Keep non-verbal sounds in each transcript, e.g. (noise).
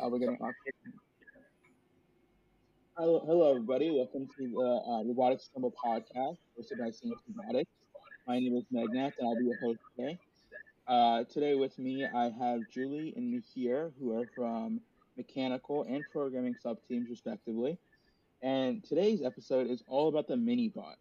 I'll be getting off. Hello, hello, everybody. Welcome to the uh, Robotics Rumble podcast hosted by CNC Robotics. My name is Megnat, and I'll be your host today. Uh, today with me, I have Julie and Mihir, who are from mechanical and programming sub teams, respectively. And today's episode is all about the MiniBot.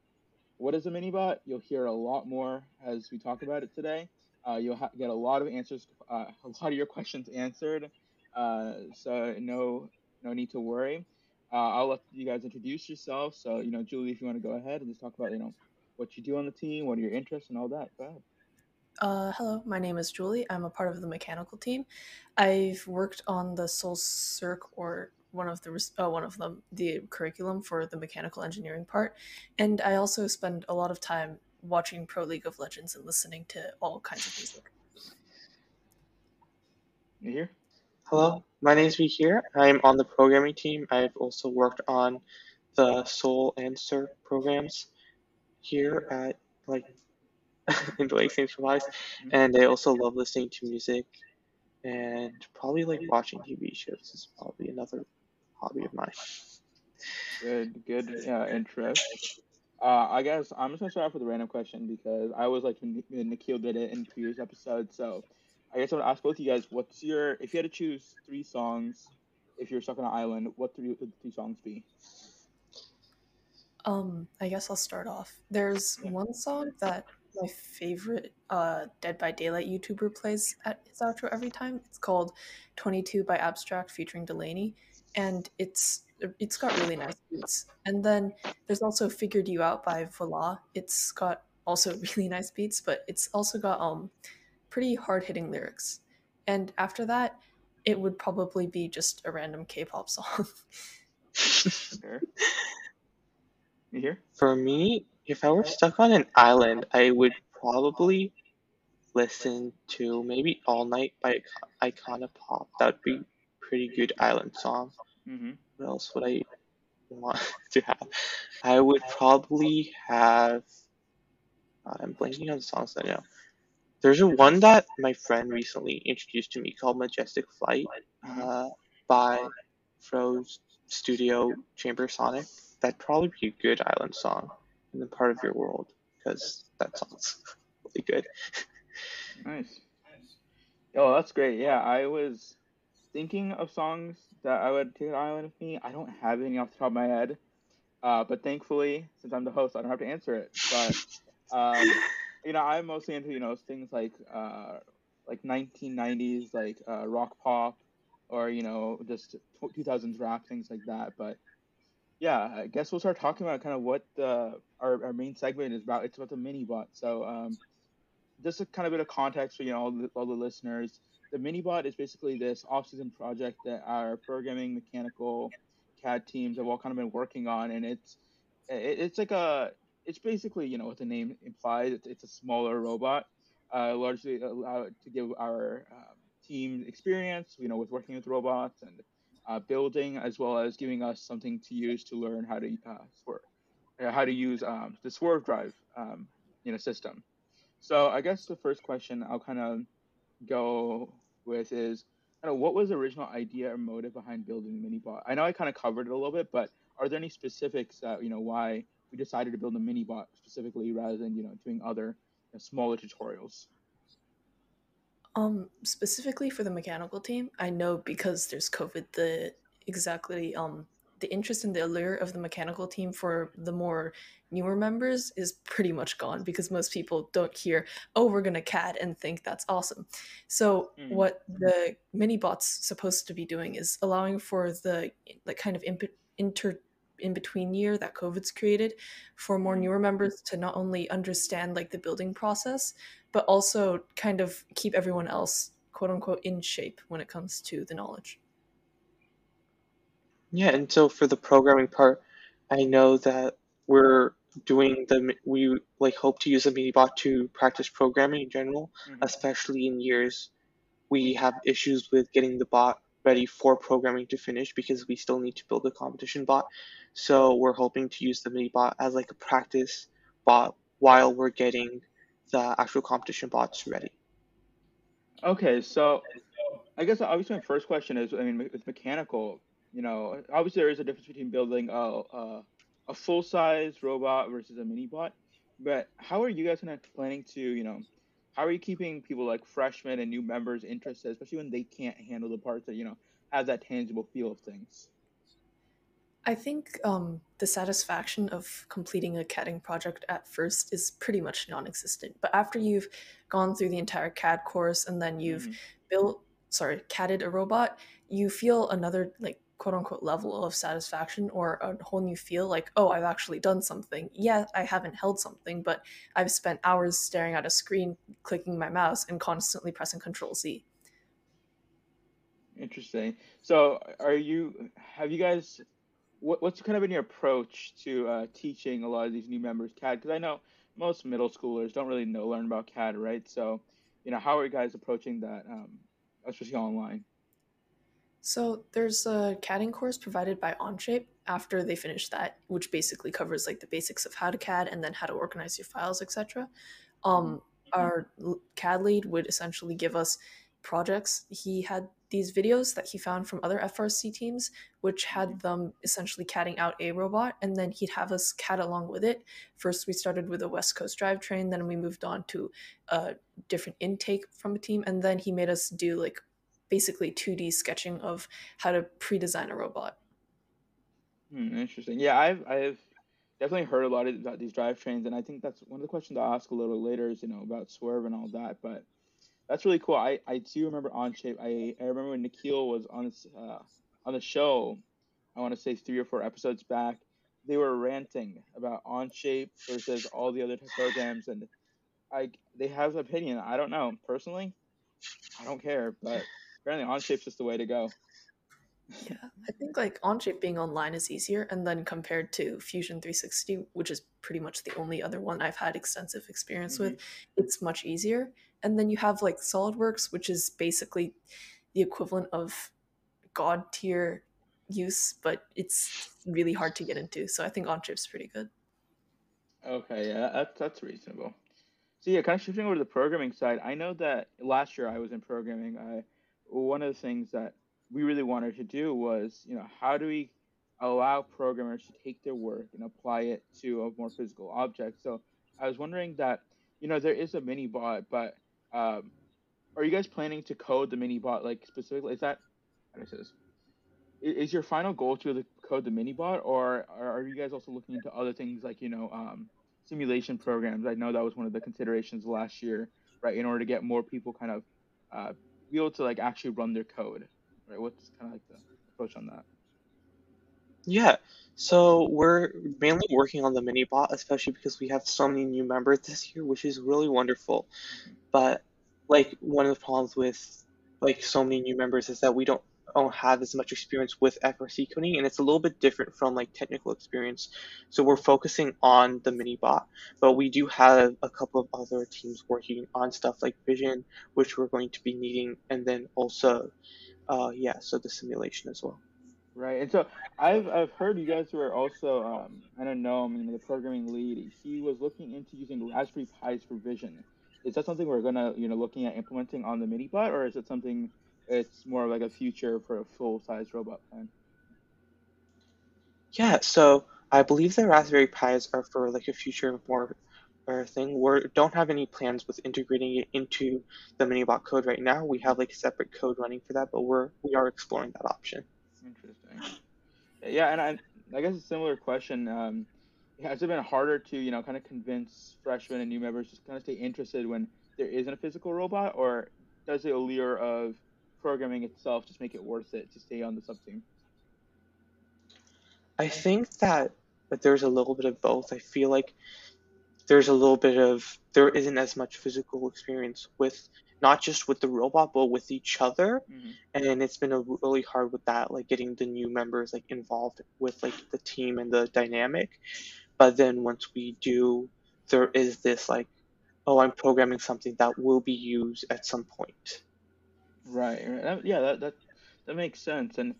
What is a MiniBot? You'll hear a lot more as we talk about it today. Uh, you'll ha- get a lot of answers, uh, a lot of your questions answered. Uh, so no, no need to worry. Uh, I'll let you guys introduce yourselves. So you know, Julie, if you want to go ahead and just talk about you know what you do on the team, what are your interests, and all that. Go ahead. Uh, hello, my name is Julie. I'm a part of the mechanical team. I've worked on the Soul Circ or one of the uh, one of them the curriculum for the mechanical engineering part, and I also spend a lot of time watching Pro League of Legends and listening to all kinds of music. You here? Hello, my name is Mihir. I'm on the programming team. I've also worked on the Soul and programs here at like (laughs) in Lake St. Tobias, and I also love listening to music and probably like watching TV shows is probably another hobby of mine. Good, good uh, interest. Uh, I guess I'm just gonna start off with a random question because I was like when Nikhil did it in previous episodes. So I guess I would ask both of you guys, what's your if you had to choose three songs, if you're stuck on an island, what three would three songs be? Um, I guess I'll start off. There's one song that my favorite uh, Dead by Daylight YouTuber plays at his outro every time. It's called 22 by Abstract featuring Delaney, and it's it's got really nice beats. And then there's also Figured You Out by Voila. It's got also (laughs) really nice beats, but it's also got um pretty hard hitting lyrics. And after that, it would probably be just a random K-pop song. (laughs) You here? For me, if I were stuck on an island, I would probably listen to maybe All Night by Icona Pop. That would be pretty good island song. Mm-hmm. What else would I want (laughs) to have? I would probably have. God, I'm blanking on the songs that I know. There's a one that my friend recently introduced to me called Majestic Flight uh, by Froze Studio Chamber Sonic. That'd probably be a good island song in the part of your world because that sounds (laughs) really good. (laughs) Nice. Oh, that's great. Yeah, I was thinking of songs that I would take an island with me. I don't have any off the top of my head, uh, but thankfully, since I'm the host, I don't have to answer it. But (laughs) um, you know, I'm mostly into you know things like uh, like 1990s like uh, rock pop, or you know just 2000s rap things like that. But yeah, I guess we'll start talking about kind of what the, our, our main segment is about. It's about the mini bot. So um, just a kind of bit of context for you know all the, all the listeners. The mini bot is basically this off-season project that our programming, mechanical, CAD teams have all kind of been working on, and it's it's like a it's basically you know what the name implies. It's, it's a smaller robot, uh, largely allowed to give our um, team experience, you know, with working with robots and uh, building, as well as giving us something to use to learn how to uh, swerve, uh, how to use um, the swerve drive um, in a system. So I guess the first question I'll kind of go with is, kind of what was the original idea or motive behind building the MiniBot? I know I kind of covered it a little bit, but are there any specifics that you know why we decided to build a mini bot specifically rather than you know doing other you know, smaller tutorials? Um, specifically for the mechanical team, I know because there's COVID, the exactly um the interest and the allure of the mechanical team for the more newer members is pretty much gone because most people don't hear, oh, we're gonna CAD and think that's awesome. So Mm. what the mini bot's supposed to be doing is allowing for the like kind of in, inter in between year that COVID's created for more newer members to not only understand like the building process, but also kind of keep everyone else quote unquote in shape when it comes to the knowledge. Yeah, and so for the programming part, I know that we're doing the we like hope to use the MiniBot to practice programming in general, Mhm. especially in years we have issues with getting the bot ready for programming to finish because we still need to build a competition bot. So we're hoping to use the mini bot as like a practice bot while we're getting the actual competition bots ready. Okay, so I guess obviously my first question is, I mean, with mechanical, you know, obviously there is a difference between building a a, a full size robot versus a mini bot. But how are you guys kind of planning to, you know, how are you keeping people like freshmen and new members interested, especially when they can't handle the parts that you know have that tangible feel of things? I think um, the satisfaction of completing a CADing project at first is pretty much non-existent. But after you've gone through the entire CAD course and then you've mm-hmm. built, sorry, CADed a robot, you feel another like quote unquote level of satisfaction or a whole new feel like, oh, I've actually done something. Yeah, I haven't held something, but I've spent hours staring at a screen, clicking my mouse, and constantly pressing Control Z. Interesting. So, are you? Have you guys what, what's kind of been your approach to uh, teaching a lot of these new members CAD? Because I know most middle schoolers don't really know learn about CAD, right? So, you know, how are you guys approaching that, um, especially online? So there's a CADing course provided by Onshape after they finish that, which basically covers like the basics of how to CAD and then how to organize your files, etc. Um, mm-hmm. Our CAD lead would essentially give us projects. He had these videos that he found from other FRC teams, which had mm-hmm. them essentially CADing out a robot, and then he'd have us CAD along with it. First, we started with a West Coast drivetrain, then we moved on to a different intake from a team, and then he made us do like basically 2D sketching of how to pre-design a robot. Hmm, interesting. Yeah, I've I've definitely heard a lot about these drivetrains, and I think that's one of the questions I'll ask a little later is you know about swerve and all that, but that's really cool. I, I do remember Onshape. I, I remember when Nikhil was on this, uh, on the show. I want to say three or four episodes back. They were ranting about Onshape versus all the other programs, and I they have an opinion. I don't know personally. I don't care, but apparently Onshape's just the way to go. Yeah, I think like Onshape being online is easier, and then compared to Fusion 360, which is pretty much the only other one I've had extensive experience mm-hmm. with, it's much easier and then you have like SolidWorks, which is basically the equivalent of god tier use, but it's really hard to get into. So I think Onshape's pretty good. Okay, yeah, that's that's reasonable. So yeah, kind of shifting over to the programming side, I know that last year I was in programming. I one of the things that we really wanted to do was, you know, how do we allow programmers to take their work and apply it to a more physical object? So I was wondering that, you know, there is a mini bot, but um, are you guys planning to code the mini bot like specifically? Is that how do I say this? Is your final goal to code the mini bot, or are you guys also looking into other things like you know um, simulation programs? I know that was one of the considerations last year, right? In order to get more people kind of uh, be able to like actually run their code, right? What's kind of like the approach on that? Yeah, so we're mainly working on the mini bot, especially because we have so many new members this year, which is really wonderful. But like one of the problems with like so many new members is that we don't don't have as much experience with FRC coding, and it's a little bit different from like technical experience. So we're focusing on the mini bot, but we do have a couple of other teams working on stuff like Vision, which we're going to be needing, and then also, uh, yeah, so the simulation as well. Right, and so I've I've heard you guys were also um, I don't know I mean the programming lead. He was looking into using Raspberry Pis for vision. Is that something we're gonna you know looking at implementing on the mini bot, or is it something it's more like a future for a full size robot plan? Yeah, so I believe the Raspberry Pis are for like a future more thing. We don't have any plans with integrating it into the minibot code right now. We have like a separate code running for that, but we're we are exploring that option. Interesting. Yeah, and I, I guess a similar question. Um, has it been harder to you know kind of convince freshmen and new members to kind of stay interested when there isn't a physical robot, or does the allure of programming itself just make it worth it to stay on the sub team? I think that that there's a little bit of both. I feel like there's a little bit of there isn't as much physical experience with not just with the robot but with each other. Mm-hmm. and it's been a really hard with that like getting the new members like involved with like the team and the dynamic. But then once we do there is this like oh i'm programming something that will be used at some point. Right, right. yeah that, that that makes sense. And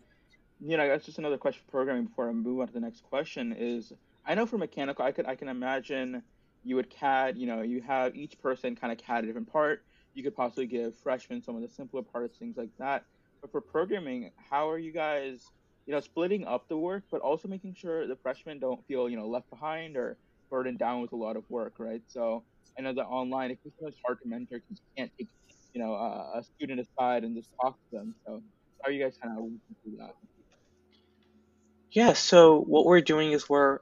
you know that's just another question for programming before i move on to the next question is i know for mechanical i could i can imagine you would cad you know you have each person kind of cad a different part you could possibly give freshmen some of the simpler parts, things like that. But for programming, how are you guys, you know, splitting up the work, but also making sure the freshmen don't feel, you know, left behind or burdened down with a lot of work, right? So I know that online it can be hard to mentor because you can't take, you know, a student aside and just talk to them. So how are you guys kind of do that? Yeah, so what we're doing is we're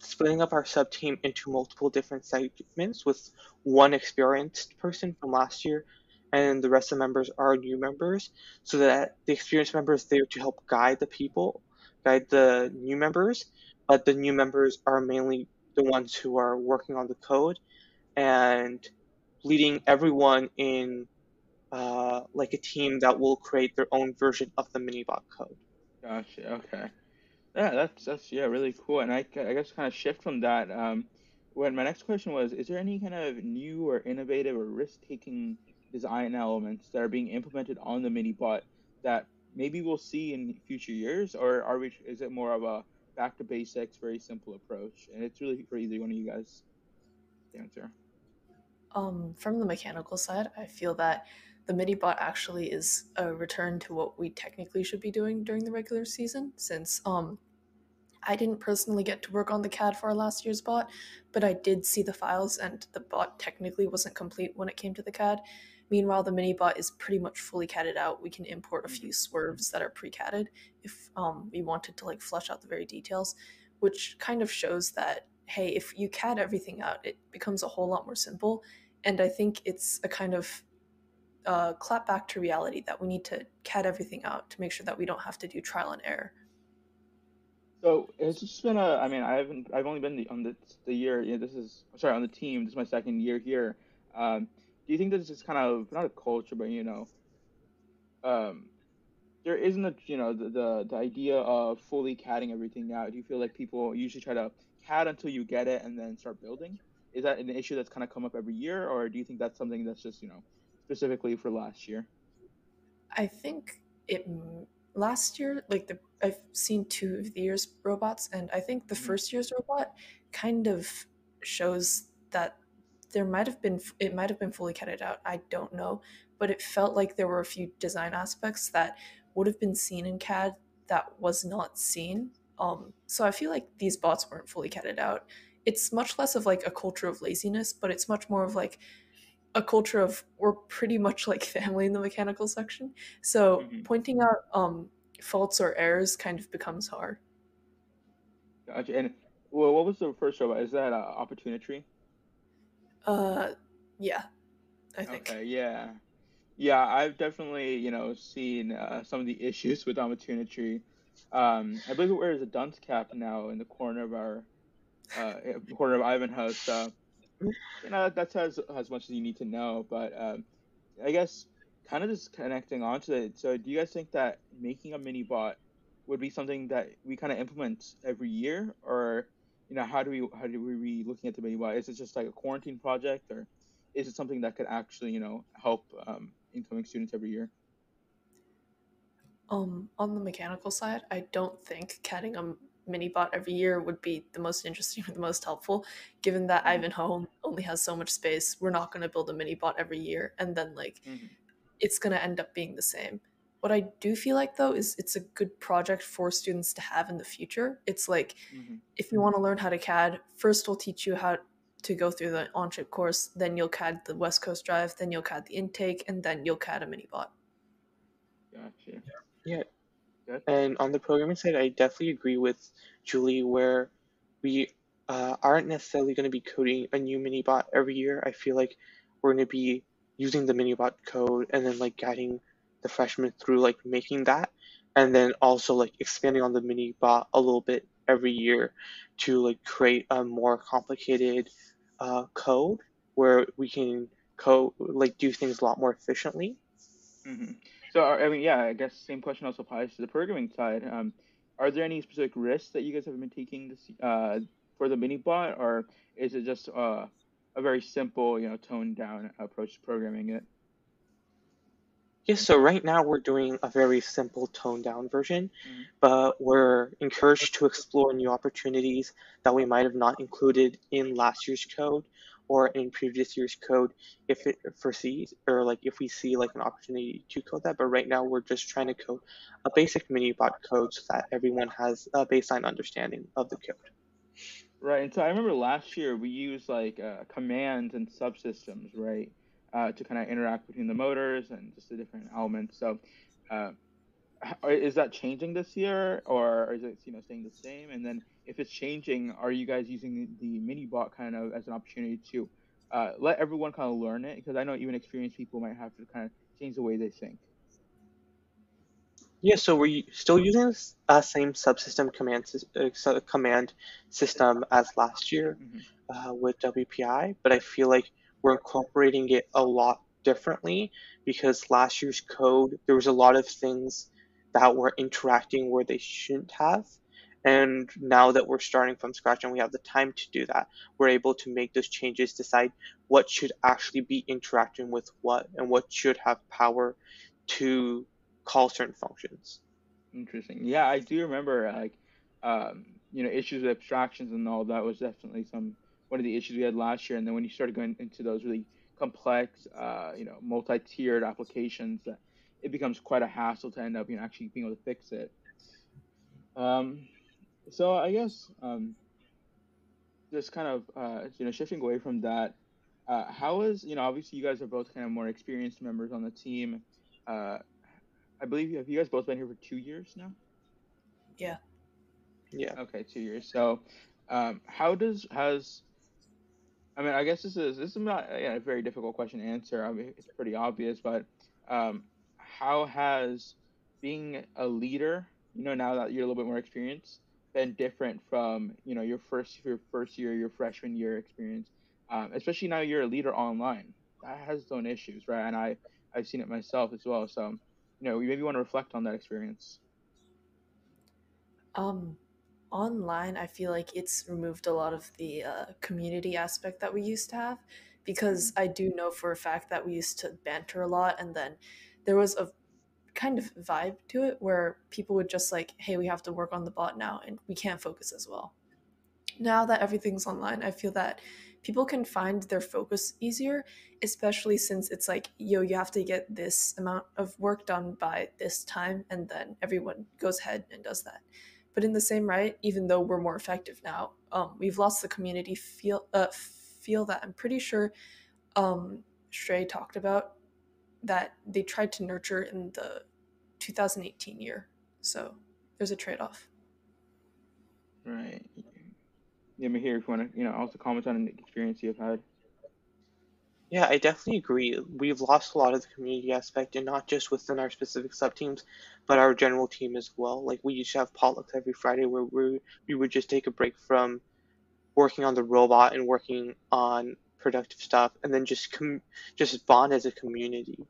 splitting up our sub team into multiple different segments with one experienced person from last year and the rest of the members are new members so that the experienced members there to help guide the people guide the new members but the new members are mainly the ones who are working on the code and leading everyone in uh, like a team that will create their own version of the minibot code. Gotcha okay yeah, that's that's yeah, really cool. And I, I guess kind of shift from that. Um, when my next question was, is there any kind of new or innovative or risk-taking design elements that are being implemented on the mini bot that maybe we'll see in future years, or are we? Is it more of a back to basics, very simple approach? And it's really for either one of you guys to answer. Um, from the mechanical side, I feel that the mini bot actually is a return to what we technically should be doing during the regular season since um I didn't personally get to work on the CAD for last year's bot, but I did see the files and the bot technically wasn't complete when it came to the CAD. Meanwhile, the mini bot is pretty much fully CADed out. We can import a few swerves that are pre-CADed if um, we wanted to like flush out the very details, which kind of shows that hey, if you CAD everything out, it becomes a whole lot more simple. And I think it's a kind of uh, clap back to reality that we need to CAD everything out to make sure that we don't have to do trial and error. So it's just been a. I mean, I haven't. I've only been the, on the the year. You know, this is sorry on the team. This is my second year here. Um, do you think this is kind of not a culture, but you know, um, there isn't a you know the, the the idea of fully CADing everything out. Do you feel like people usually try to CAD until you get it and then start building? Is that an issue that's kind of come up every year, or do you think that's something that's just you know specifically for last year? I think it last year, like the I've seen two of the year's robots, and I think the mm-hmm. first year's robot kind of shows that there might have been it might have been fully CADed out. I don't know, but it felt like there were a few design aspects that would have been seen in CAD that was not seen. Um, so I feel like these bots weren't fully CADed out. It's much less of like a culture of laziness, but it's much more of like a culture of we're pretty much like (laughs) family in the mechanical section. So mm-hmm. pointing out um, faults or errors kind of becomes hard. Gotcha. And well, what was the first robot? Is that uh, Opportunity? Uh, yeah, I think. Okay, yeah, yeah. I've definitely you know seen uh, some of the issues with Opportunity. Um, I believe it wears a dunce cap now in the corner of our uh, corner of Ivanhoe. Uh, you know that's as as much as you need to know. But um, I guess kind of just connecting onto it. So, do you guys think that making a mini bot would be something that we kind of implement every year, or you know, how do we how do we be looking at the mini bot? Is it just like a quarantine project, or is it something that could actually you know help um, incoming students every year? Um, on the mechanical side, I don't think CADing a mini bot every year would be the most interesting or the most helpful given that mm-hmm. ivanhoe only has so much space we're not going to build a mini bot every year and then like mm-hmm. It's going to end up being the same what i do feel like though is it's a good project for students to have in the future it's like mm-hmm. if you want to learn how to cad first we'll teach you how to go through the Onshape course then you'll cad the west coast drive then you'll cad the intake and then you'll cad a mini bot gotcha yeah Good. And on the programming side, I definitely agree with Julie where we uh, aren't necessarily going to be coding a new mini bot every year. I feel like we're going to be using the minibot code and then like guiding the freshmen through like making that and then also like expanding on the minibot a little bit every year to like create a more complicated uh, code where we can code like do things a lot more efficiently. Mm-hmm. So, I mean, yeah, I guess same question also applies to the programming side. Um, are there any specific risks that you guys have been taking this, uh, for the mini bot, or is it just uh, a very simple, you know, toned down approach to programming it? Yes, so right now we're doing a very simple toned down version, mm-hmm. but we're encouraged to explore new opportunities that we might have not included in last year's code or in previous year's code if it foresees or like if we see like an opportunity to code that. But right now we're just trying to code a basic mini bot code so that everyone has a baseline understanding of the code. Right, and so I remember last year we used like uh, commands and subsystems, right, uh, to kind of interact between the motors and just the different elements. So, uh, is that changing this year, or is it you know staying the same? And then if it's changing, are you guys using the mini bot kind of as an opportunity to uh, let everyone kind of learn it? Because I know even experienced people might have to kind of change the way they think. Yeah, so we're still using the uh, same subsystem command uh, command system as last year mm-hmm. uh, with WPI, but I feel like we're incorporating it a lot differently because last year's code there was a lot of things that were interacting where they shouldn't have. And now that we're starting from scratch and we have the time to do that, we're able to make those changes, decide what should actually be interacting with what and what should have power to call certain functions. Interesting. Yeah, I do remember like um, you know issues with abstractions and all that was definitely some one of the issues we had last year. And then when you started going into those really complex, uh, you know, multi-tiered applications, that it becomes quite a hassle to end up you know actually being able to fix it. Um, so I guess um, just kind of uh, you know shifting away from that, uh, how is you know obviously you guys are both kind of more experienced members on the team. Uh, I believe have you guys both been here for two years now? Yeah. Yeah. Okay, two years. So, um, how does has I mean, I guess this is this is not yeah, a very difficult question to answer. I mean, it's pretty obvious, but um, how has being a leader, you know, now that you're a little bit more experienced, been different from you know your first your first year, your freshman year experience, um, especially now you're a leader online. That has its own issues, right? And I I've seen it myself as well. So you know, you maybe want to reflect on that experience. Um, online, I feel like it's removed a lot of the uh, community aspect that we used to have because mm-hmm. I do know for a fact that we used to banter a lot and then there was a kind of vibe to it where people would just like, hey, we have to work on the bot now and we can't focus as well. Now that everything's online, I feel that people can find their focus easier, especially since it's like, yo, you have to get this amount of work done by this time, and then everyone goes ahead and does that. But in the same right, even though we're more effective now, um, we've lost the community feel uh, feel that I'm pretty sure um, talked about that they tried to nurture in the 2018 year. So there's a trade off. Right. Yeah, Mihir if you want to, you know, also comment on an experience you've had. Yeah, I definitely agree. We've lost a lot of the community aspect, and not just within our specific sub teams, but our general team as well. Like we used to have potlucks every Friday where we we would just take a break from working on the robot and working on productive stuff, and then just com- just bond as a community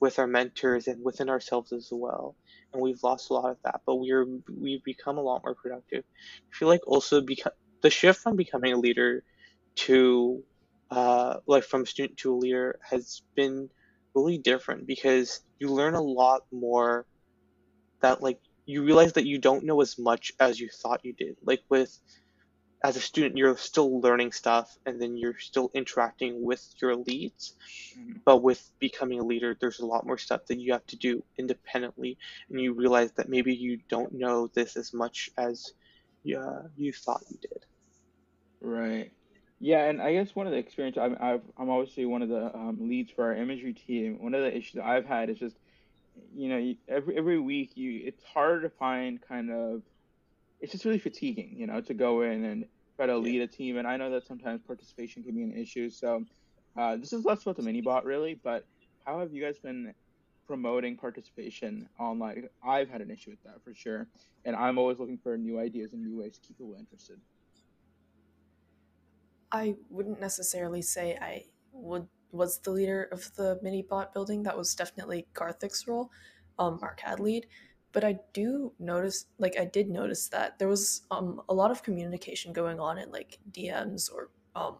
with our mentors and within ourselves as well. And we've lost a lot of that, but we're we've become a lot more productive. I feel like also because the shift from becoming a leader to uh, like from student to a leader has been really different because you learn a lot more that like you realize that you don't know as much as you thought you did like with as a student you're still learning stuff and then you're still interacting with your leads mm-hmm. but with becoming a leader there's a lot more stuff that you have to do independently and you realize that maybe you don't know this as much as uh, you thought you did right yeah, and I guess one of the experience I'm I've, I'm obviously one of the um, leads for our imagery team. One of the issues I've had is just, you know, every every week you it's hard to find kind of, it's just really fatiguing, you know, to go in and try to lead a team. And I know that sometimes participation can be an issue. So, uh, this is less about the mini bot really, but how have you guys been promoting participation online? I've had an issue with that for sure, and I'm always looking for new ideas and new ways to keep people interested. I wouldn't necessarily say I would was the leader of the mini bot building. That was definitely Karthik's role. Um, Mark had lead, but I do notice, like, I did notice that there was um a lot of communication going on in like DMs or um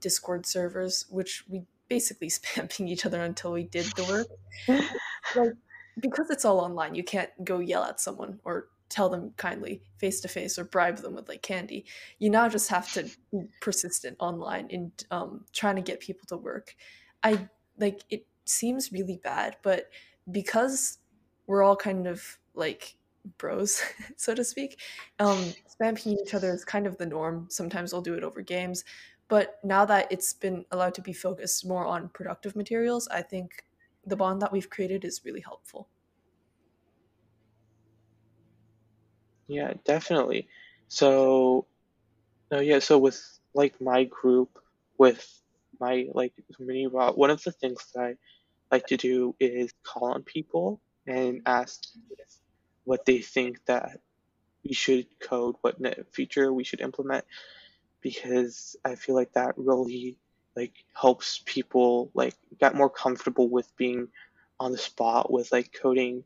Discord servers, which we basically (laughs) spamming each other until we did the work. (laughs) like, because it's all online, you can't go yell at someone or tell them kindly face to face or bribe them with like candy. You now just have to be persistent online in um, trying to get people to work. I like it seems really bad, but because we're all kind of like bros, (laughs) so to speak, um, spamming each other is kind of the norm. Sometimes we'll do it over games. But now that it's been allowed to be focused more on productive materials, I think the bond that we've created is really helpful. Yeah, definitely. So, no, yeah. So with like my group, with my like mini bot, one of the things that I like to do is call on people and ask what they think that we should code, what feature we should implement, because I feel like that really like helps people like get more comfortable with being on the spot with like coding.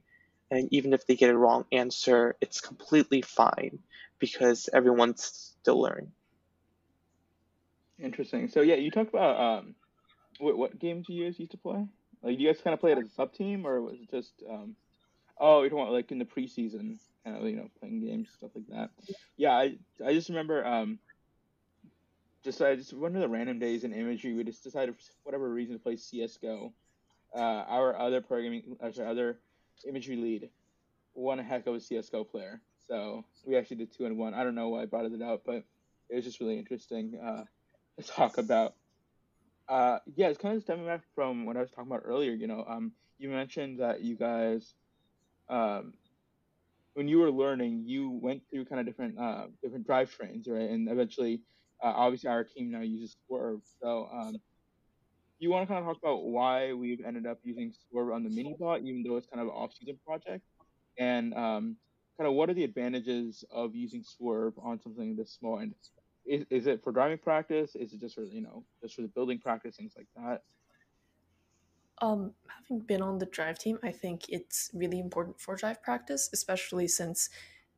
And even if they get a wrong answer it's completely fine because everyone's still learning. Interesting. So yeah you talked about um what, what games you guys used to play? Like do you guys kind of play it as a sub team or was it just um oh you're talking about like in the preseason kind of you know playing games stuff like that? Yeah i i just remember um just just one of the random days in imagery, we just decided for whatever reason to play CS:GO. Uh, our other programming, our other imagery lead, one heck of a CS:GO player. So we actually did two and one. I don't know why I brought it up, but it was just really interesting uh, to talk about. Uh, yeah, it's kind of stemming back from what I was talking about earlier. You know, um, you mentioned that you guys, um, when you were learning, you went through kind of different uh, different drivetrains, right? And eventually uh, obviously, our team now uses Swerve. So, um, you want to kind of talk about why we've ended up using Swerve on the mini bot, even though it's kind of an off-season project, and um, kind of what are the advantages of using Swerve on something this small? And is, is it for driving practice? Is it just for you know just for the building practice, things like that? Um, having been on the drive team, I think it's really important for drive practice, especially since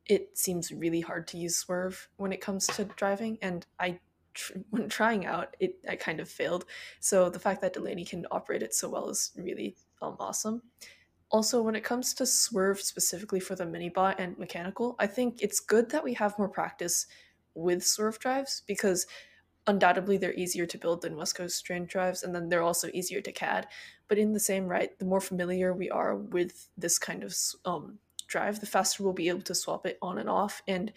it seems really hard to use swerve when it comes to driving and i tr- (laughs) when trying out it i kind of failed. So the fact that delaney can operate it so well is really um, awesome. Also when it comes to swerve specifically for the mini bot and mechanical i think it's good that we have more practice with swerve drives because undoubtedly they're easier to build than west coast strand drives and then they're also easier to cad. But in the same right the more familiar we are with this kind of um, drive, the faster we'll be able to swap it on and off. And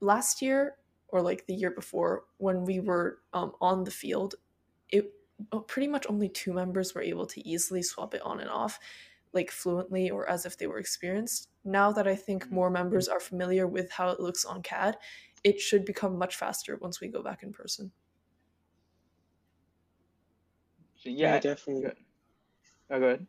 last year, or like the year before, when we were um, on the field, it oh, pretty much only two members were able to easily swap it on and off, like fluently or as if they were experienced. Now that I think mm-hmm. more members are familiar with how it looks on CAD, it should become much faster once we go back in person. Yeah, yeah definitely. Good. Oh, good.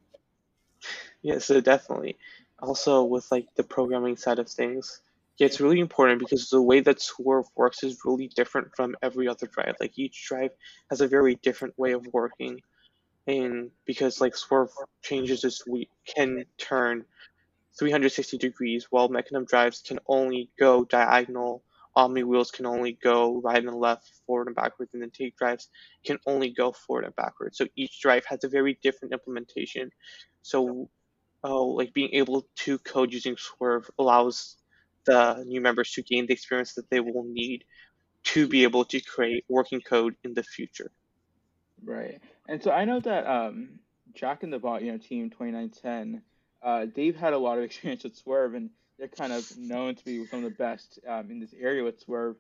Yeah, so definitely also with like the programming side of things yeah, it's really important because the way that Swerve works is really different from every other drive. Like each drive has a very different way of working, and because like Swerve changes its we can turn 360 degrees, while Mecanum drives can only go diagonal. Omni wheels can only go right and left, forward and backwards, and then Tank drives can only go forward and backwards. So each drive has a very different implementation. So oh, like being able to code using Swerve allows the new members to gain the experience that they will need to be able to create working code in the future. Right. And so I know that um, Jack in the Bot, you know, team 2910, uh, they've had a lot of (laughs) experience with Swerve and they're kind of known to be some of the best um, in this area with Swerve.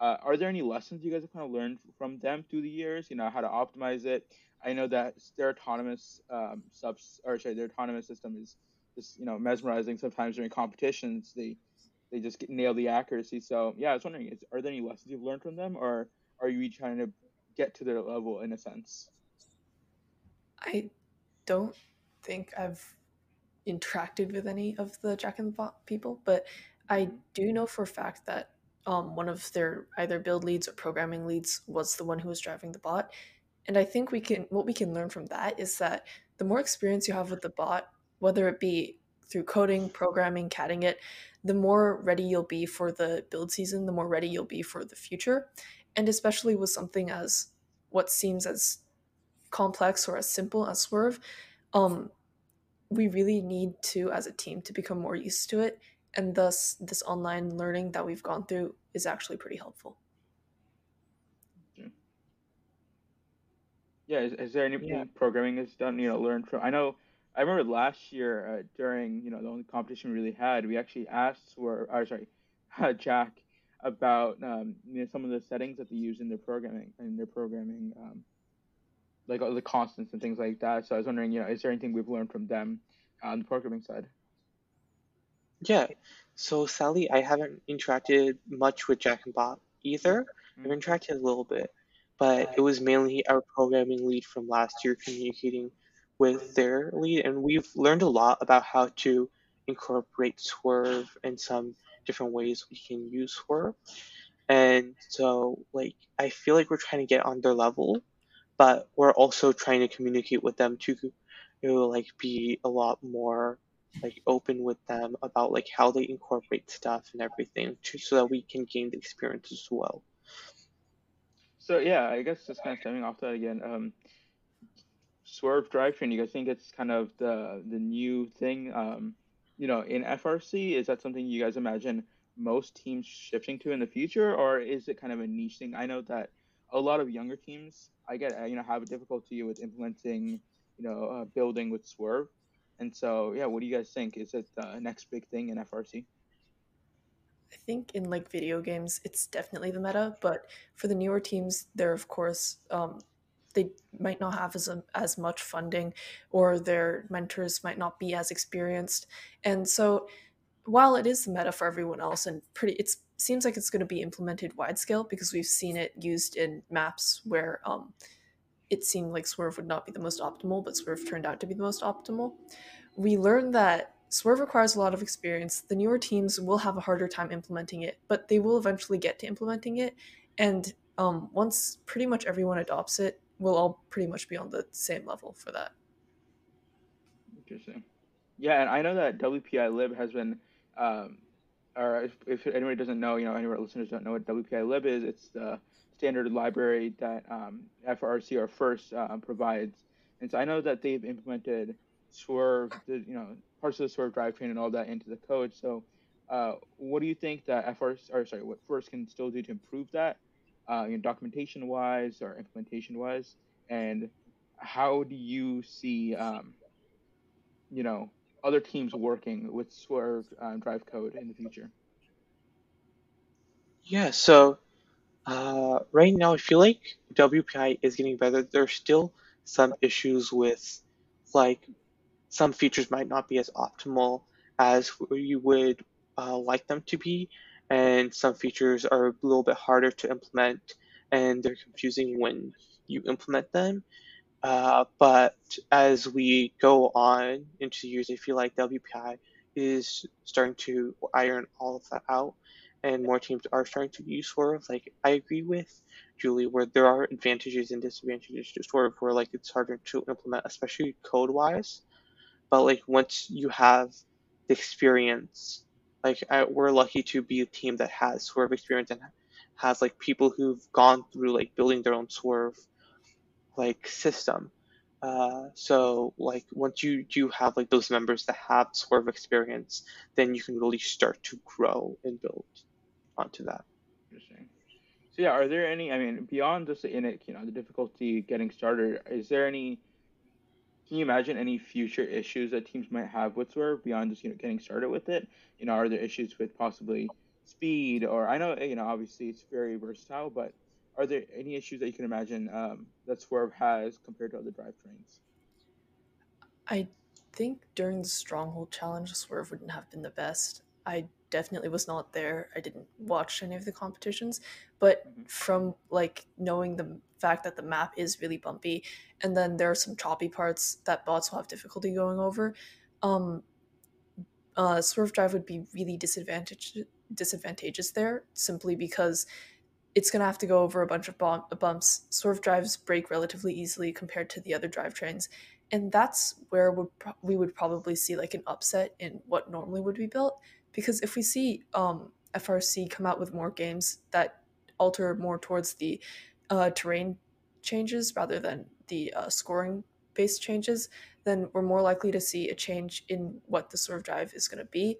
Uh, are there any lessons you guys have kind of learned from them through the years? You know, how to optimize it, I know that their autonomous um, subs or sorry, their autonomous system is just you know mesmerizing. Sometimes during competitions, they they just get, nail the accuracy. So yeah, I was wondering, is, are there any lessons you've learned from them, or are you trying to get to their level in a sense? I don't think I've interacted with any of the Jack in the Bot people, but I do know for a fact that um, one of their either build leads or programming leads was the one who was driving the bot, and I think we can what we can learn from that is that the more experience you have with the bot, whether it be through coding, programming, CADing it, the more ready you'll be for the build season, the more ready you'll be for the future. And especially with something as what seems as complex or as simple as Swerve, um, we really need to, as a team, to become more used to it and thus this online learning that we've gone through is actually pretty helpful. Yeah, is, is there anything yeah. programming is done, you know, learned from? I know, I remember last year uh, during, you know, the only competition we really had, we actually asked, or, or sorry, (laughs) uh, Jack about um, you know, some of the settings that they use in their programming, in their programming, um, like all the constants and things like that. So I was wondering, you know, is there anything we've learned from them on the programming side? Yeah. So Sally, I haven't interacted much with Jack and Bob either. I've mm-hmm. interacted a little bit but it was mainly our programming lead from last year communicating with their lead, and we've learned a lot about how to incorporate Swerve in some different ways we can use Swerve. And so, like, I feel like we're trying to get on their level, but we're also trying to communicate with them to, you know, like, be a lot more like open with them about like how they incorporate stuff and everything, to, so that we can gain the experience as well. So yeah, I guess just kind of stemming off that again. Um, Swerve drivetrain. You guys think it's kind of the the new thing? Um, you know, in FRC, is that something you guys imagine most teams shifting to in the future, or is it kind of a niche thing? I know that a lot of younger teams, I get you know have a difficulty with implementing, you know, uh, building with Swerve, and so yeah, what do you guys think? Is it the next big thing in FRC? I think in like video games, it's definitely the meta, but for the newer teams, they're of course um, they might not have as a, as much funding, or their mentors might not be as experienced, and so while it is the meta for everyone else, and pretty, it seems like it's going to be implemented wide scale because we've seen it used in maps where um, it seemed like Swerve would not be the most optimal, but Swerve turned out to be the most optimal. We learned that Swerve requires a lot of experience. The newer teams will have a harder time implementing it, but they will eventually get to implementing it. And um, once pretty much everyone adopts it, we'll all pretty much be on the same level for that. Interesting. Yeah, and I know that WPI Lib has been, um, or if, if anybody doesn't know, you know, any of our listeners don't know what WPI Lib is, it's the standard library that um, FRC or FIRST uh, provides. And so I know that they've implemented Swerve, the, you know, parts of the Swerve drivetrain and all that into the code. So, uh, what do you think that FRC, or sorry, what FIRST can still do to improve that, uh, you know, documentation wise or implementation wise, and how do you see, um, you know, other teams working with Swerve um, drive code in the future? Yeah, so uh, right now I feel like WPI is getting better. There's still some issues with like some features might not be as optimal as you would uh, like them to be, and some features are a little bit harder to implement and they're confusing when you implement them. Uh, but as we go on into years, I feel like WPI is starting to iron all of that out, and more teams are starting to use Swerve. Like I agree with Julie, where there are advantages and disadvantages to Swerve, where like it's harder to implement, especially code wise but like once you have the experience like I, we're lucky to be a team that has swerve experience and has like people who've gone through like building their own swerve like system. Uh, so like once you do have like those members that have swerve experience then you can really start to grow and build onto that. Interesting. So yeah are there any i mean beyond just the init you know the difficulty getting started is there any can you imagine any future issues that teams might have with Swerve beyond just you know getting started with it? You know, are there issues with possibly speed or I know you know obviously it's very versatile, but are there any issues that you can imagine um, that Swerve has compared to other drivetrains? I think during the Stronghold challenge, Swerve wouldn't have been the best. I definitely was not there. I didn't watch any of the competitions, but from like knowing the fact that the map is really bumpy and then there are some choppy parts that bots will have difficulty going over, um uh Swerve Drive would be really disadvantaged disadvantageous there simply because it's going to have to go over a bunch of bumps. Swerve drives break relatively easily compared to the other drivetrains, and that's where we would probably see like an upset in what normally would be built because if we see um, FRC come out with more games that alter more towards the uh, terrain changes rather than the uh, scoring based changes, then we're more likely to see a change in what the Swerve drive is going to be.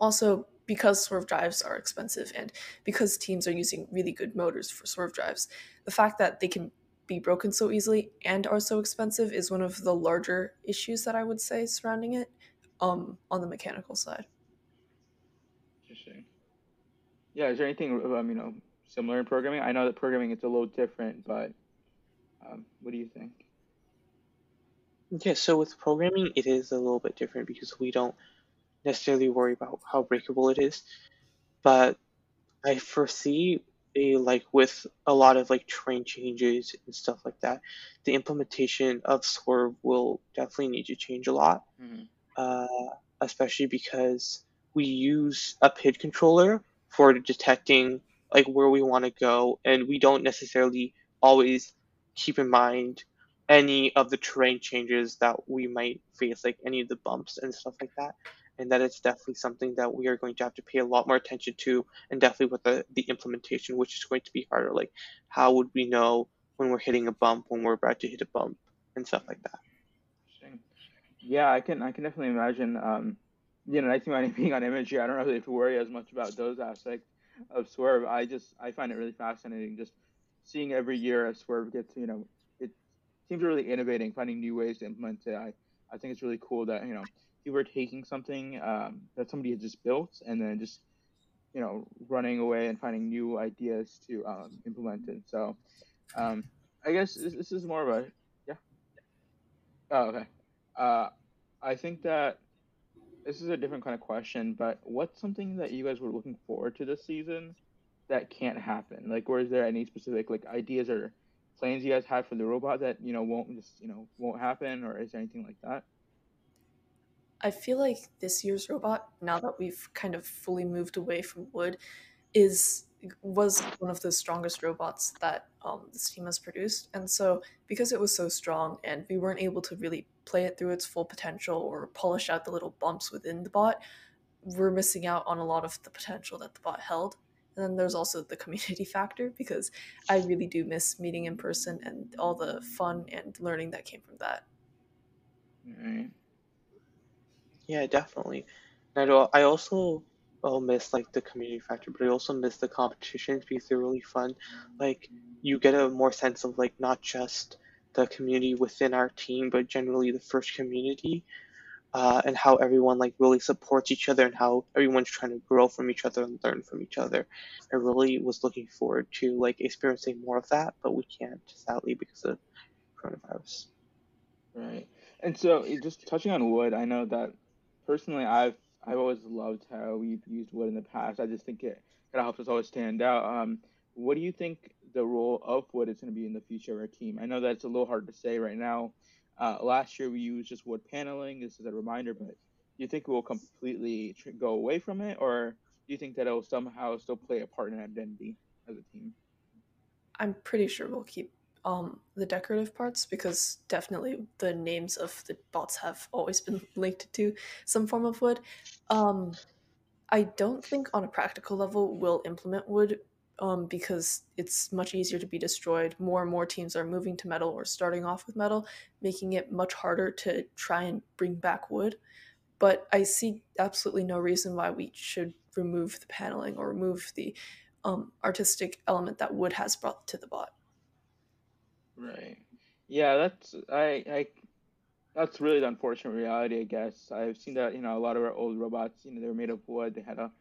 Also, because swerve drives are expensive and because teams are using really good motors for swerve drives, the fact that they can be broken so easily and are so expensive is one of the larger issues that I would say surrounding it um, on the mechanical side. Interesting. Yeah, is there anything um, you know similar in programming? I know that programming is a little different, but um, what do you think? Yeah, so with programming, it is a little bit different because we don't necessarily worry about how breakable it is. But I foresee a like with a lot of like train changes and stuff like that, the implementation of Swerve will definitely need to change a lot. Mhm. Uh, especially because we use a PID controller for detecting like where we want to go, and we don't necessarily always keep in mind any of the terrain changes that we might face, like any of the bumps and stuff like that. And that it's definitely something that we are going to have to pay a lot more attention to, and definitely with the, the implementation, which is going to be harder. Like, how would we know when we're hitting a bump, when we're about to hit a bump, and stuff like that? Yeah, I can I can definitely imagine. Um, you know, nice thing about being on imagery, I don't really have to worry as much about those aspects of Swerve. I just I find it really fascinating just seeing every year as Swerve gets you know it seems really innovating, finding new ways to implement it. I I think it's really cool that you know you were taking something um, that somebody had just built and then just you know running away and finding new ideas to um, implement it. So um, I guess this, this is more of a yeah. Oh, okay. Uh, I think that this is a different kind of question, but what's something that you guys were looking forward to this season that can't happen? Like, is there any specific like ideas or plans you guys had for the robot that you know won't just you know won't happen, or is there anything like that? I feel like this year's robot, now that we've kind of fully moved away from wood, is was one of the strongest robots that um, this team has produced. And so, because it was so strong and we weren't able to really play it through its full potential or polish out the little bumps within the bot, we're missing out on a lot of the potential that the bot held. And then there's also the community (laughs) factor because I really do miss meeting in person and all the fun and learning that came from that. Right. Yeah, definitely. And I I also oh, miss like the community factor, but I also miss the competitions because they're really fun. Like you get a more sense of like not just the community within our team, but generally the first community, uh, and how everyone like really supports each other and how everyone's trying to grow from each other and learn from each other. I really was looking forward to like experiencing more of that, but we can't sadly because of coronavirus. Right. And so, just touching on wood, I know that personally, I've I've always loved how we've used wood in the past. I just think it kind of helps us always stand out. Um, what do you think the role of wood is going to be in the future of our team? I know that's a little hard to say right now. Uh, last year we used just wood paneling. This is a reminder, but do you think we'll completely tr- go away from it, or do you think that it'll somehow still play a part in our identity as a team? I'm pretty sure we'll keep um, the decorative parts because definitely the names of the bots have always been (laughs) linked to some form of wood. Um, I don't think on a practical level we'll implement wood um, because it's much easier to be destroyed. More and more teams are moving to metal or starting off with metal, making it much harder to try and bring back wood. But I see absolutely no reason why we should remove the paneling or remove the um, artistic element that wood has brought to the bot. Right. Yeah, that's I I that's really the unfortunate reality, I guess. I've seen that, you know, a lot of our old robots, you know, they were made of wood. They had a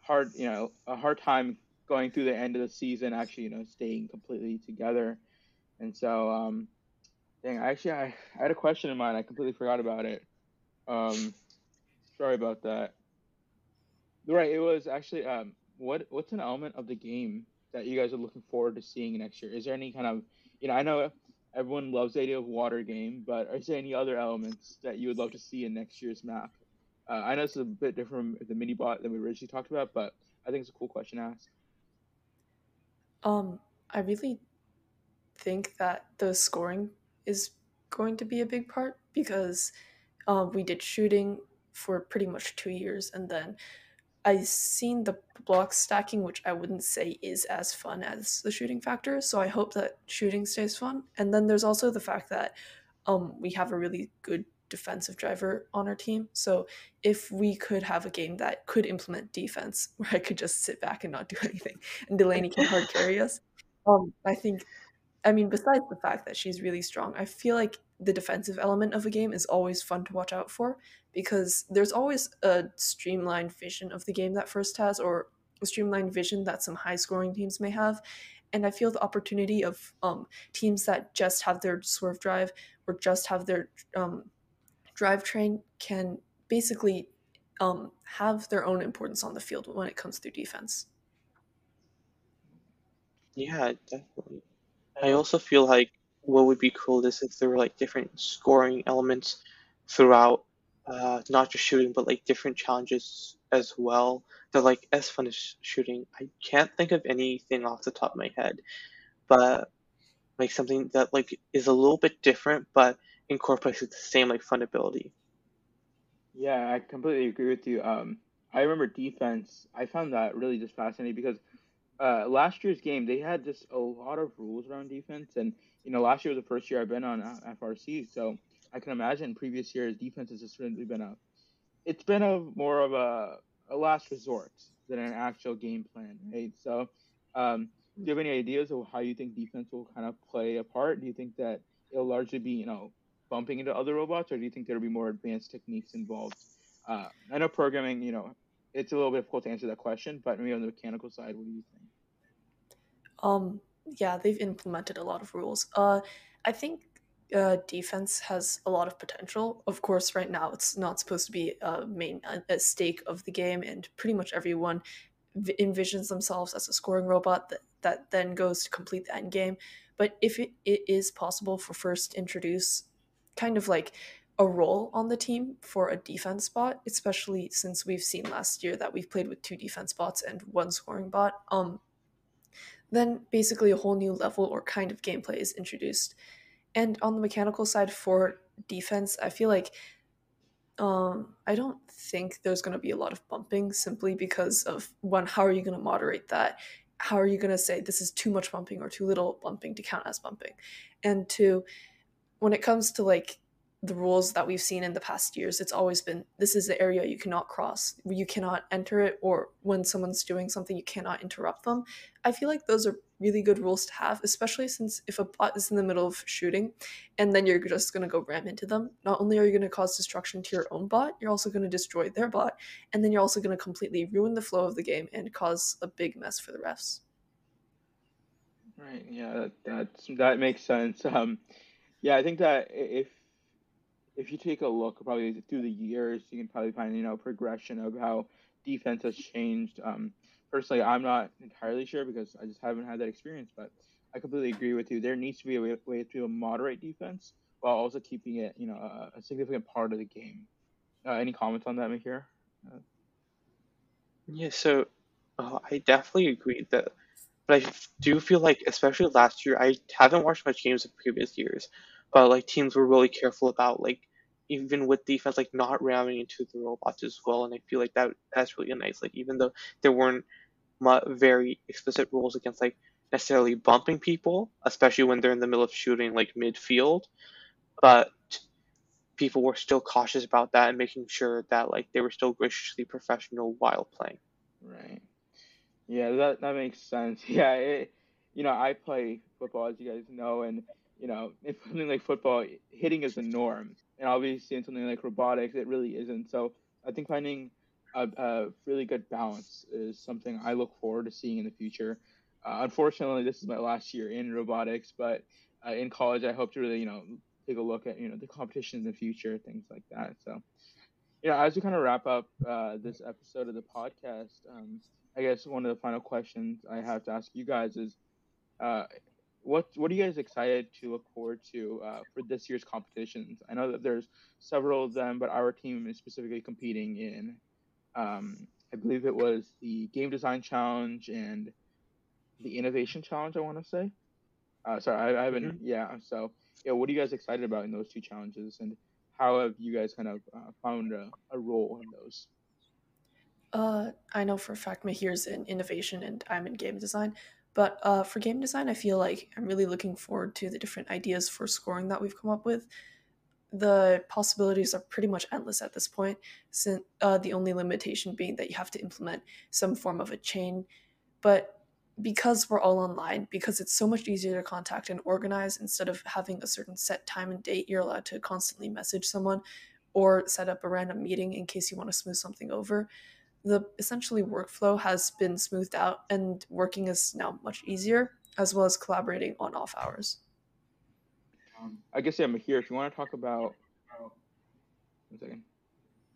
hard, you know, a hard time going through the end of the season, actually, you know, staying completely together. And so, um, dang, actually, I, I had a question in mind. I completely forgot about it. Um, sorry about that. Right, it was actually, um, what what's an element of the game that you guys are looking forward to seeing next year? Is there any kind of, you know, I know everyone loves the idea of water game, but is there any other elements that you would love to see in next year's map? Uh, I know it's a bit different from the mini bot that we originally talked about, but I think it's a cool question to ask. Um, I really think that the scoring is going to be a big part because uh, we did shooting for pretty much two years, and then I seen the block stacking, which I wouldn't say is as fun as the shooting factor. So I hope that shooting stays fun. And then there's also the fact that um, we have a really good defensive driver on our team. So if we could have a game that could implement defense, (laughs) where I could just sit back and not do (laughs) anything, and Delaney can hard carry us, um, I think. I mean, besides the fact that she's really strong, I feel like the defensive element of a game is always fun to watch out for because there's always a streamlined vision of the game that first has, or a streamlined vision that some high scoring teams may have. And I feel the opportunity of um, teams that just have their swerve drive or just have their um, drivetrain can basically um, have their own importance on the field when it comes through defense. Yeah, definitely. I also feel like what would be cool is if there were like different scoring elements throughout, uh, not just shooting, but like different challenges as well. They're like as fun as shooting. I can't think of anything off the top of my head, but like something that like is a little bit different, but incorporates the same like fun ability. Yeah, I completely agree with you. Um, I remember defense. I found that really just fascinating because uh, last year's game they had just a lot of rules around defense, and you know last year was the first year I've been on uh, FRC, so I can imagine previous years defense has really been a, it's been a more of a, a last resort than an actual game plan, right? So, um, do you have any ideas of how you think defense will kind of play a part? Do you think that it'll largely be you know bumping into other robots, or do you think there'll be more advanced techniques involved? Uh, I know programming, you know, it's a little bit difficult to answer that question, but maybe on the mechanical side, what do you think? Um, yeah, they've implemented a lot of rules. Uh, I think uh, defense has a lot of potential. Of course, right now it's not supposed to be a main a stake of the game, and pretty much everyone v- envisions themselves as a scoring robot that, that then goes to complete the end game. But if it, it is possible for first introduce kind of like a role on the team for a defense bot, especially since we've seen last year that we've played with two defense bots and one scoring bot. Um, then basically a whole new level or kind of gameplay is introduced. And on the mechanical side for defense, I feel like um, I don't think there's going to be a lot of bumping simply because of one, how are you going to moderate that? How are you going to say this is too much bumping or too little bumping to count as bumping? And two, when it comes to like the rules that we've seen in the past years, it's always been this is the area you cannot cross, you cannot enter it, or when someone's doing something, you cannot interrupt them. I feel like those are really good rules to have, especially since if a bot is in the middle of shooting and then you're just going to go ram into them, not only are you going to cause destruction to your own bot, you're also going to destroy their bot, and then you're also going to completely ruin the flow of the game and cause a big mess for the refs. Right. Yeah, that that makes sense. Um, yeah, I think that if if you take a look probably through the years, you can probably find you know progression of how defense has changed. Um, personally, I'm not entirely sure because I just haven't had that experience, but I completely agree with you. There needs to be a way, way to moderate defense while also keeping it you know a, a significant part of the game. Uh, any comments on that, Mihir? Uh, yeah, so uh, I definitely agree that, but I do feel like, especially last year, I haven't watched much games of previous years, but like teams were really careful about like even with defense like not ramming into the robots as well and i feel like that that's really nice like even though there weren't very explicit rules against like necessarily bumping people especially when they're in the middle of shooting like midfield but people were still cautious about that and making sure that like they were still graciously professional while playing. Right. Yeah that that makes sense. (laughs) Yeah it, you know i play football as you guys know and you know, (laughs) in something like football, hitting is the norm, and obviously in something like robotics, it really isn't. So I think finding a, a really good balance is something I look forward to seeing in the future. Uh, unfortunately, this is my last year in robotics, but uh, in college, I hope to really, you know, take a look at, you know, the competition in the future, things like that. So, you know, as we kind of wrap up uh, this episode of the podcast, um, I guess one of the final questions I have to ask you guys is, uh, what what are you guys excited to look forward to uh, for this year's competitions? I know that there's several of them, but our team is specifically competing in, um, I believe it was the game design challenge and the innovation challenge. I want to say. Uh, sorry, I, I haven't. Mm-hmm. Yeah. So, yeah, what are you guys excited about in those two challenges, and how have you guys kind of uh, found a, a role in those? Uh, I know for a fact Mihir's in innovation and I'm in game design. But uh, for game design, I feel like I'm really looking forward to the different ideas for scoring that we've come up with. the possibilities are pretty much endless at this point, since uh, the only limitation being that you have to implement some form of a chain. But because we're all online, because it's so much easier to contact and organize instead of having a certain set time and date, you're allowed to constantly message someone or set up a random meeting in case you want to smooth something over. The essentially workflow has been smoothed out and working is now much easier, as well as collaborating on off hours. Um, I guess yeah, Mihir. If you want to talk about, one second.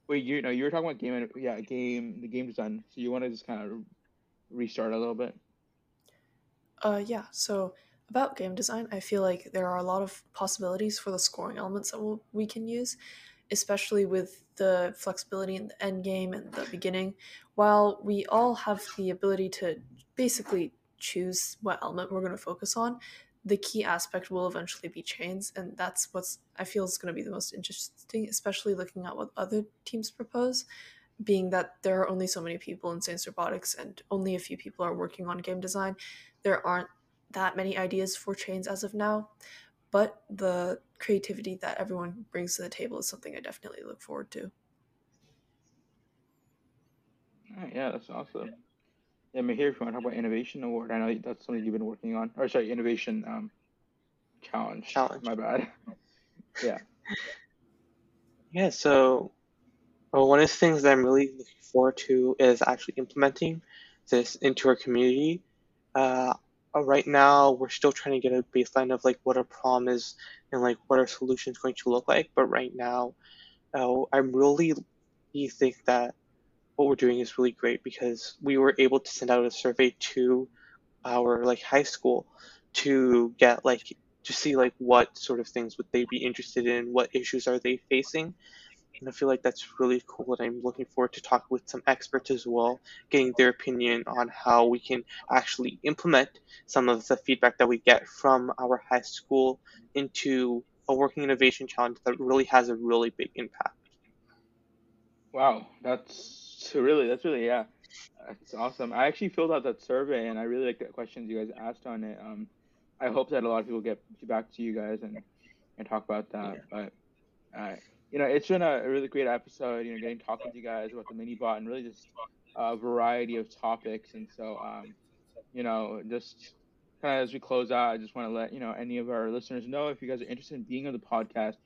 Wait, you know, you were talking about game, yeah, game, the game design. So you want to just kind of restart a little bit? Uh, yeah. So about game design, I feel like there are a lot of possibilities for the scoring elements that we'll, we can use, especially with the flexibility in the end game and the beginning. While we all have the ability to basically choose what element we're going to focus on, the key aspect will eventually be chains, and that's what's I feel is going to be the most interesting, especially looking at what other teams propose. Being that there are only so many people in Saints Robotics and only a few people are working on game design, there aren't that many ideas for chains as of now, but the creativity that everyone brings to the table is something I definitely look forward to. yeah, that's awesome. Yeah, Mihir if you want to talk about innovation award. I know that's something you've been working on. Or sorry, innovation um, challenge. Challenge. My bad. yeah. Yeah. So, well, one of the things that I'm really looking forward to is actually implementing this into our community uh, uh, right now we're still trying to get a baseline of like what our problem is and like what our solution is going to look like. But right now, uh, I'm really think that what we're doing is really great because we were able to send out a survey to our like high school to get like to see like what sort of things would they be interested in, what issues are they facing, and I feel like that's really cool. And I'm looking forward to talk with some experts as well, getting their opinion on how we can actually implement some of the feedback that we get from our high school into a working innovation challenge that really has a really big impact. Wow, that's really that's really yeah, that's awesome. I actually filled out that survey and I really like the questions you guys asked on it. Um, I hope that a lot of people get back to you guys and and talk about that. Yeah. But uh, you know, it's been a really great episode. You know, getting talking to you guys about the mini bot and really just a variety of topics. And so, um, you know, just kind of as we close out, I just want to let you know any of our listeners know if you guys are interested in being on the podcast,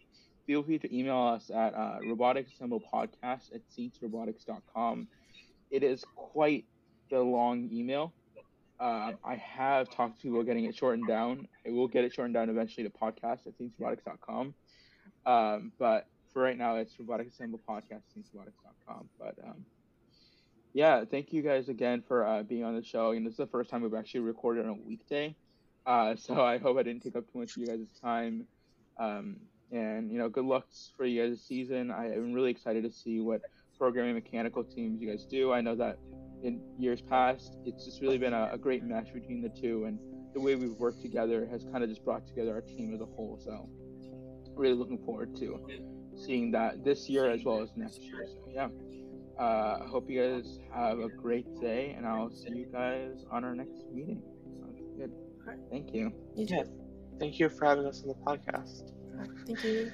feel free to email us at uh, robotics assemble podcast at saintsrobotics.com. It is quite the long email. Uh, I have talked to people getting it shortened down. I will get it shortened down eventually to podcast at saintsrobotics.com. Um, but for right now, it's Robotic Assemble Podcast, robotics.com. But um, yeah, thank you guys again for uh, being on the show. And this is the first time we've actually recorded on a weekday. Uh, so I hope I didn't take up too much of you guys' time. Um, and, you know, good luck for you guys this season. I am really excited to see what programming mechanical teams you guys do. I know that in years past, it's just really been a, a great match between the two. And the way we've worked together has kind of just brought together our team as a whole. So really looking forward to seeing that this year as well as next year. So yeah, uh, I hope you guys have a great day, and I'll see you guys on our next meeting. Sounds good. Thank you. Yeah. Thank you for having us on the podcast. Thank you.